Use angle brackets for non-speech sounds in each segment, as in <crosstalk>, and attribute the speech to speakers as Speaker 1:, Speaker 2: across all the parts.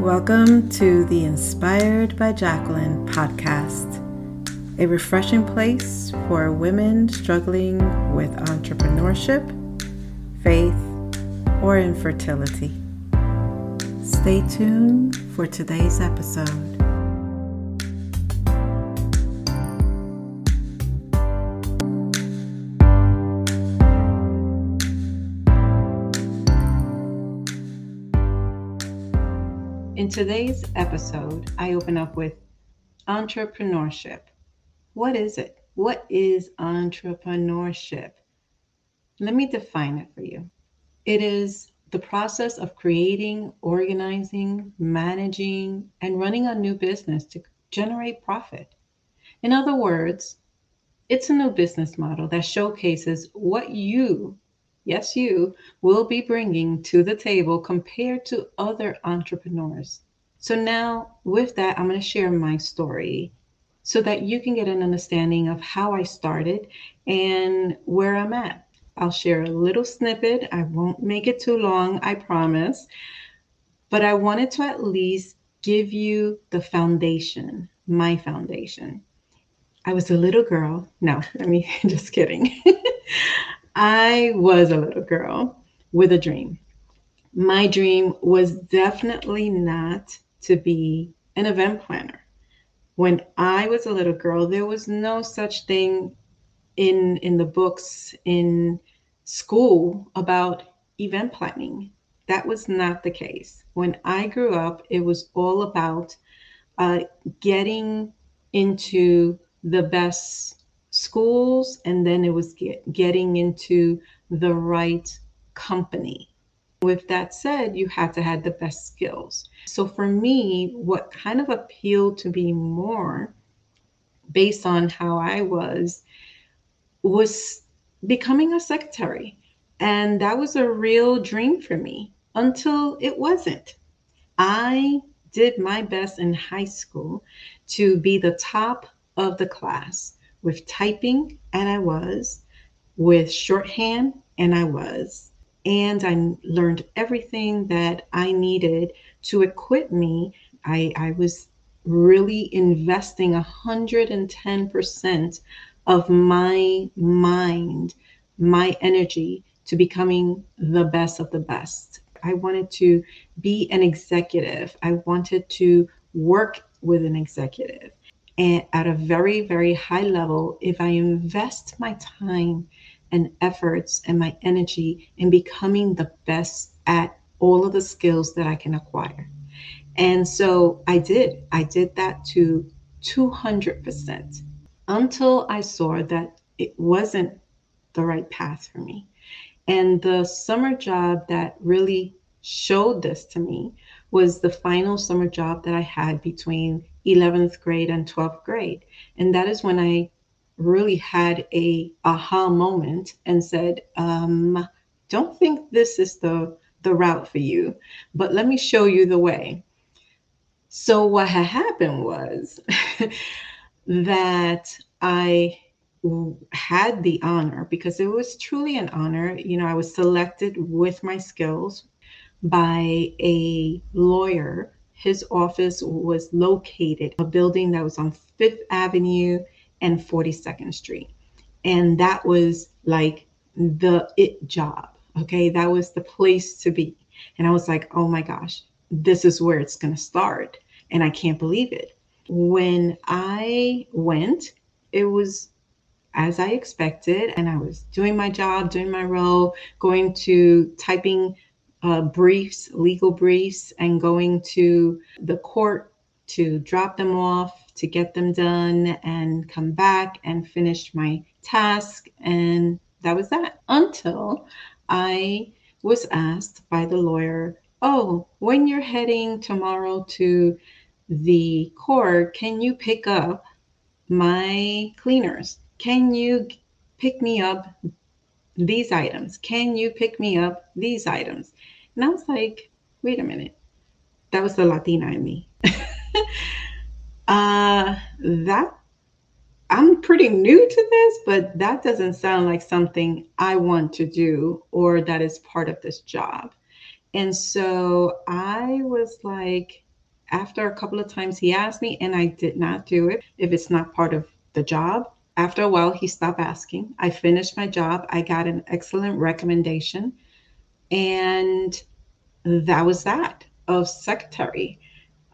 Speaker 1: Welcome to the Inspired by Jacqueline podcast, a refreshing place for women struggling with entrepreneurship, faith, or infertility. Stay tuned for today's episode. In today's episode, I open up with entrepreneurship. What is it? What is entrepreneurship? Let me define it for you. It is the process of creating, organizing, managing, and running a new business to generate profit. In other words, it's a new business model that showcases what you yes, you will be bringing to the table compared to other entrepreneurs. So, now with that, I'm going to share my story so that you can get an understanding of how I started and where I'm at. I'll share a little snippet. I won't make it too long, I promise. But I wanted to at least give you the foundation, my foundation. I was a little girl. No, <laughs> I mean, <laughs> just kidding. <laughs> I was a little girl with a dream. My dream was definitely not to be an event planner. When I was a little girl, there was no such thing in in the books in school about event planning. That was not the case. When I grew up, it was all about uh, getting into the best schools, and then it was get, getting into the right company. With that said, you had to have the best skills. So for me, what kind of appealed to me more based on how I was was becoming a secretary. And that was a real dream for me until it wasn't. I did my best in high school to be the top of the class with typing, and I was, with shorthand, and I was. And I learned everything that I needed to equip me. I, I was really investing 110% of my mind, my energy to becoming the best of the best. I wanted to be an executive. I wanted to work with an executive and at a very, very high level if I invest my time and efforts and my energy in becoming the best at all of the skills that I can acquire. And so I did. I did that to 200% until I saw that it wasn't the right path for me. And the summer job that really showed this to me was the final summer job that I had between 11th grade and 12th grade. And that is when I really had a aha moment and said, um, don't think this is the, the route for you, but let me show you the way. So what had happened was <laughs> that I had the honor because it was truly an honor. You know, I was selected with my skills by a lawyer his office was located a building that was on Fifth Avenue and 42nd Street. And that was like the it job. Okay. That was the place to be. And I was like, oh my gosh, this is where it's going to start. And I can't believe it. When I went, it was as I expected. And I was doing my job, doing my role, going to typing uh, briefs, legal briefs, and going to the court to drop them off, to get them done, and come back and finish my task. And that was that until I was asked by the lawyer, Oh, when you're heading tomorrow to the court, can you pick up my cleaners? Can you pick me up these items? Can you pick me up these items? And I was like, wait a minute. That was the Latina in me. <laughs> uh, that I'm pretty new to this, but that doesn't sound like something I want to do or that is part of this job. And so I was like, after a couple of times he asked me and I did not do it if it's not part of the job. After a while, he stopped asking. I finished my job. I got an excellent recommendation. And that was that of secretary,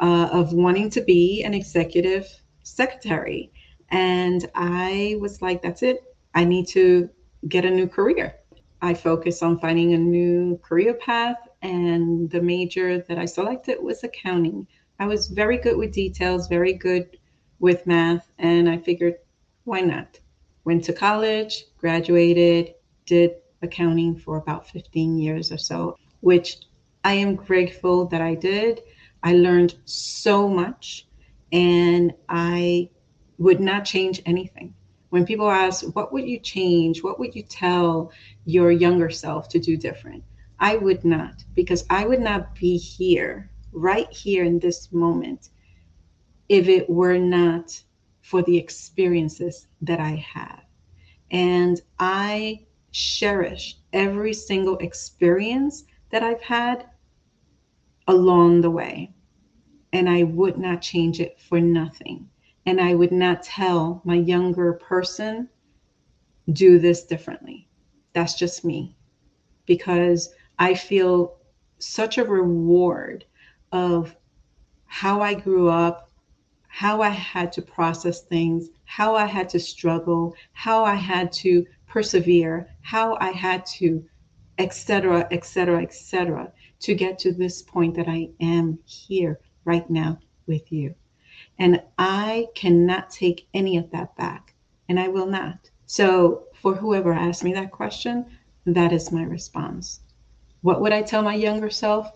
Speaker 1: uh, of wanting to be an executive secretary. And I was like, that's it. I need to get a new career. I focused on finding a new career path, and the major that I selected was accounting. I was very good with details, very good with math, and I figured, why not? Went to college, graduated, did accounting for about 15 years or so, which I am grateful that I did. I learned so much, and I would not change anything. When people ask, what would you change? What would you tell your younger self to do different? I would not, because I would not be here, right here in this moment, if it were not for the experiences that I have. And I cherish every single experience that I've had along the way. And I would not change it for nothing. And I would not tell my younger person, do this differently. That's just me. Because I feel such a reward of how I grew up, how I had to process things, how I had to struggle, how I had to persevere, how I had to, etc., etc., etc., to get to this point that I am here right now with you. And I cannot take any of that back, and I will not. So, for whoever asked me that question, that is my response. What would I tell my younger self?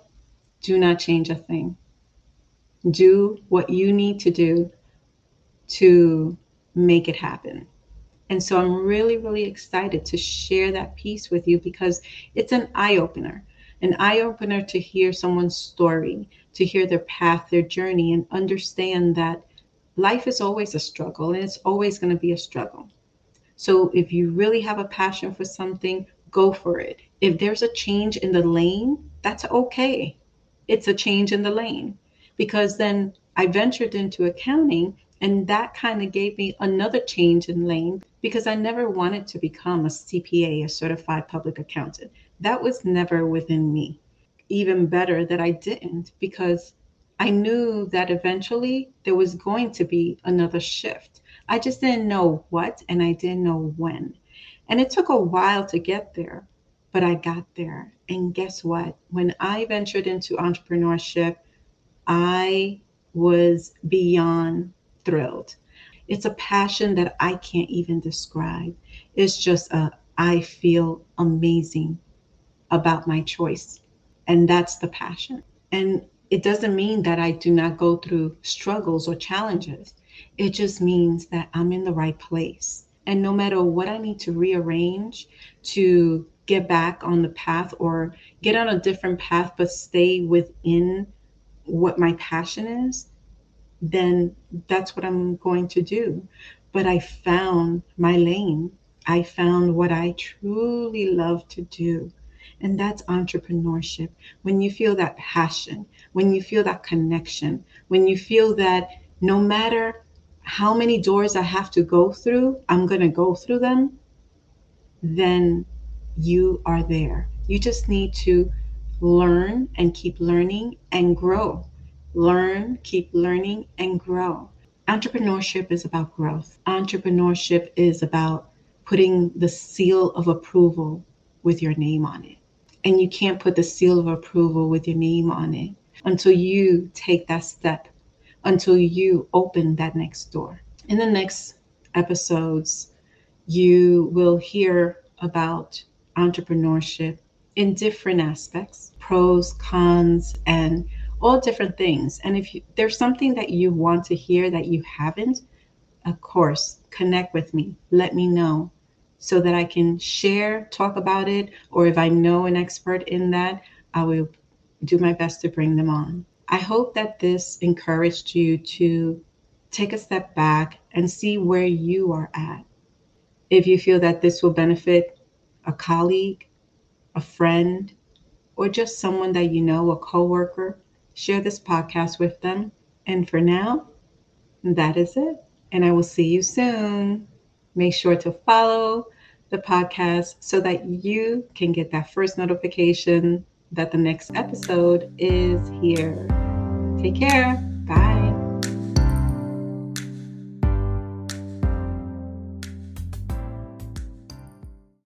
Speaker 1: Do not change a thing. Do what you need to do to make it happen. And so I'm really, really excited to share that piece with you because it's an eye opener, an eye opener to hear someone's story, to hear their path, their journey, and understand that life is always a struggle and it's always going to be a struggle. So if you really have a passion for something, go for it. If there's a change in the lane, that's okay. It's a change in the lane because then I ventured into accounting and that kind of gave me another change in lane because I never wanted to become a CPA, a certified public accountant. That was never within me even better that I didn't because I knew that eventually there was going to be another shift. I just didn't know what and I didn't know when. And it took a while to get there, but I got there. And guess what? When I ventured into entrepreneurship, I was beyond thrilled. It's a passion that I can't even describe. It's just a I feel amazing about my choice and that's the passion. And it doesn't mean that I do not go through struggles or challenges. It just means that I'm in the right place. And no matter what I need to rearrange to get back on the path or get on a different path, but stay within what my passion is, then that's what I'm going to do. But I found my lane. I found what I truly love to do. And that's entrepreneurship. When you feel that passion, when you feel that connection, when you feel that no matter how many doors I have to go through, I'm going to go through them, then you are there. You just need to learn and keep learning and grow. Learn, keep learning, and grow. Entrepreneurship is about growth. Entrepreneurship is about putting the seal of approval with your name on it and you can't put the seal of approval with your name on it until you take that step, until you open that next door. In the next episodes, you will hear about entrepreneurship in different aspects pros, cons, and all different things. And if you, there's something that you want to hear that you haven't, of course, connect with me. Let me know so that I can share, talk about it, or if I know an expert in that, I will do my best to bring them on. I hope that this encouraged you to take a step back and see where you are at. If you feel that this will benefit a colleague, a friend, or just someone that you know, a coworker, share this podcast with them. And for now, that is it. And I will see you soon. Make sure to follow the podcast so that you can get that first notification that the next episode is here. Take care.